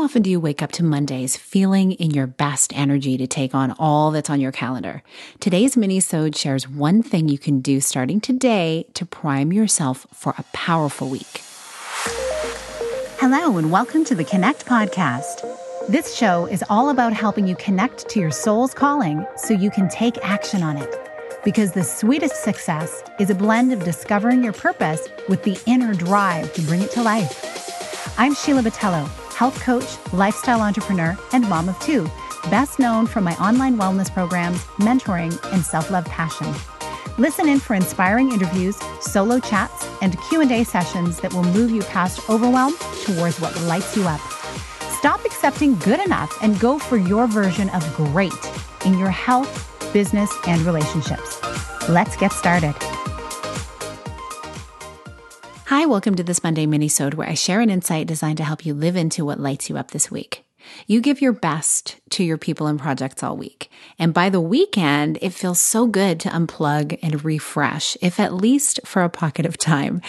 How often do you wake up to Mondays feeling in your best energy to take on all that's on your calendar? Today's mini-sode shares one thing you can do starting today to prime yourself for a powerful week. Hello and welcome to the Connect podcast. This show is all about helping you connect to your soul's calling so you can take action on it. Because the sweetest success is a blend of discovering your purpose with the inner drive to bring it to life. I'm Sheila Botelho health coach, lifestyle entrepreneur, and mom of two, best known for my online wellness programs, mentoring, and self-love passion. Listen in for inspiring interviews, solo chats, and Q&A sessions that will move you past overwhelm towards what lights you up. Stop accepting good enough and go for your version of great in your health, business, and relationships. Let's get started. Hi, welcome to this Monday mini-sode where I share an insight designed to help you live into what lights you up this week. You give your best to your people and projects all week. And by the weekend, it feels so good to unplug and refresh, if at least for a pocket of time.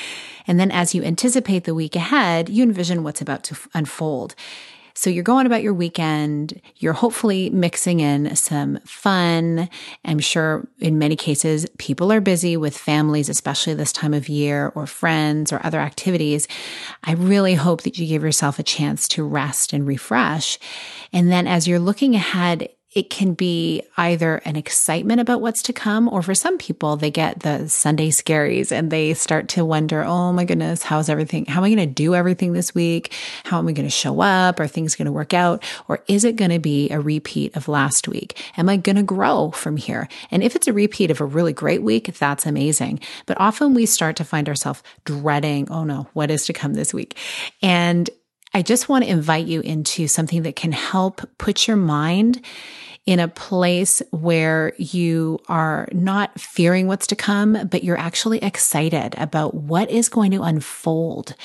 And then as you anticipate the week ahead, you envision what's about to unfold. So you're going about your weekend. You're hopefully mixing in some fun. I'm sure in many cases, people are busy with families, especially this time of year or friends or other activities. I really hope that you give yourself a chance to rest and refresh. And then as you're looking ahead it can be either an excitement about what's to come, or for some people, they get the Sunday scaries and they start to wonder, oh my goodness, how's everything? How am I going to do everything this week? How am I going to show up? Are things going to work out? Or is it going to be a repeat of last week? Am I going to grow from here? And if it's a repeat of a really great week, that's amazing. But often we start to find ourselves dreading, oh no, what is to come this week? And I just want to invite you into something that can help put your mind in a place where you are not fearing what's to come, but you're actually excited about what is going to unfold.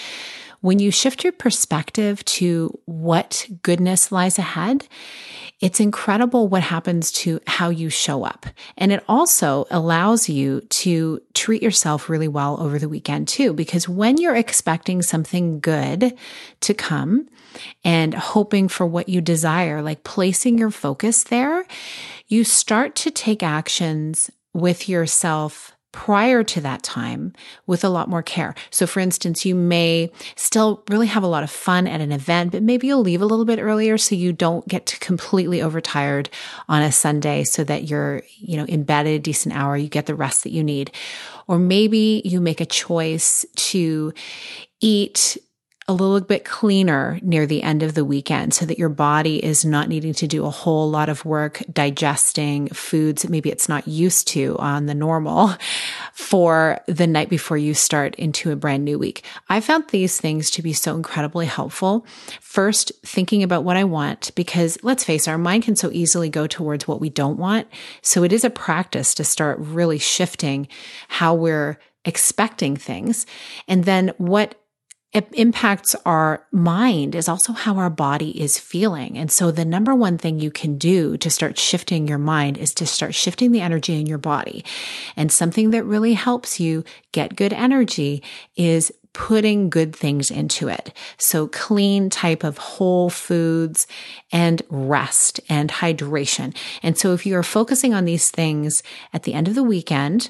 When you shift your perspective to what goodness lies ahead, it's incredible what happens to how you show up. And it also allows you to treat yourself really well over the weekend too, because when you're expecting something good to come and hoping for what you desire, like placing your focus there, you start to take actions with yourself prior to that time with a lot more care. So for instance, you may still really have a lot of fun at an event, but maybe you'll leave a little bit earlier so you don't get completely overtired on a Sunday so that you're, you know, in bed at a decent hour, you get the rest that you need. Or maybe you make a choice to eat a little bit cleaner near the end of the weekend so that your body is not needing to do a whole lot of work digesting foods that maybe it's not used to on the normal for the night before you start into a brand new week. I found these things to be so incredibly helpful. First, thinking about what I want, because let's face it, our mind can so easily go towards what we don't want. So it is a practice to start really shifting how we're expecting things. And then what it impacts our mind is also how our body is feeling. And so the number one thing you can do to start shifting your mind is to start shifting the energy in your body. And something that really helps you get good energy is putting good things into it. So clean type of whole foods and rest and hydration. And so if you are focusing on these things at the end of the weekend,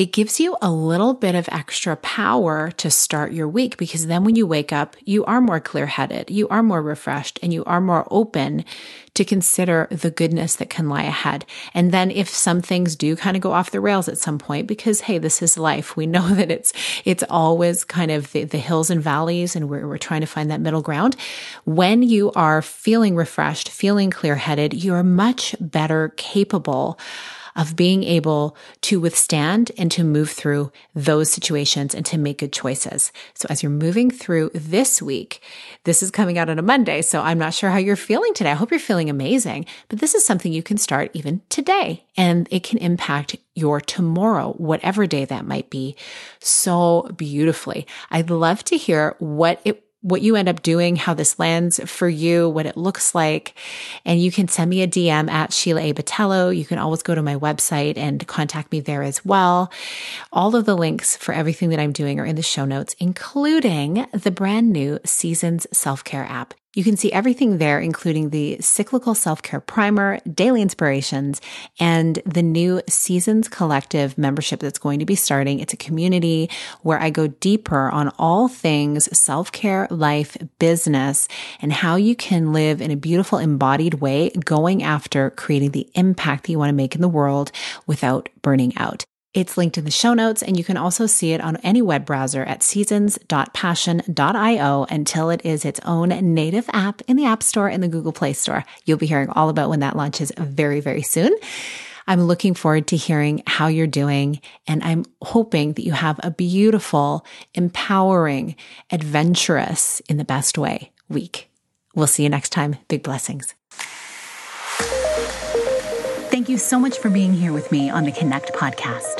it gives you a little bit of extra power to start your week because then when you wake up, you are more clear headed, you are more refreshed, and you are more open to consider the goodness that can lie ahead. And then if some things do kind of go off the rails at some point, because hey, this is life. We know that it's, it's always kind of the, the hills and valleys and we're, we're trying to find that middle ground. When you are feeling refreshed, feeling clear headed, you're much better capable of being able to withstand and to move through those situations and to make good choices. So as you're moving through this week, this is coming out on a Monday. So I'm not sure how you're feeling today. I hope you're feeling amazing, but this is something you can start even today and it can impact your tomorrow, whatever day that might be so beautifully. I'd love to hear what it what you end up doing, how this lands for you, what it looks like. And you can send me a DM at Sheila A. Botelho. You can always go to my website and contact me there as well. All of the links for everything that I'm doing are in the show notes, including the brand new Seasons Self Care app. You can see everything there, including the cyclical self care primer, daily inspirations, and the new Seasons Collective membership that's going to be starting. It's a community where I go deeper on all things self care, life, business, and how you can live in a beautiful embodied way, going after creating the impact that you want to make in the world without burning out. It's linked in the show notes, and you can also see it on any web browser at seasons.passion.io until it is its own native app in the App Store and the Google Play Store. You'll be hearing all about when that launches very, very soon. I'm looking forward to hearing how you're doing, and I'm hoping that you have a beautiful, empowering, adventurous, in the best way week. We'll see you next time. Big blessings. Thank you so much for being here with me on the Connect podcast.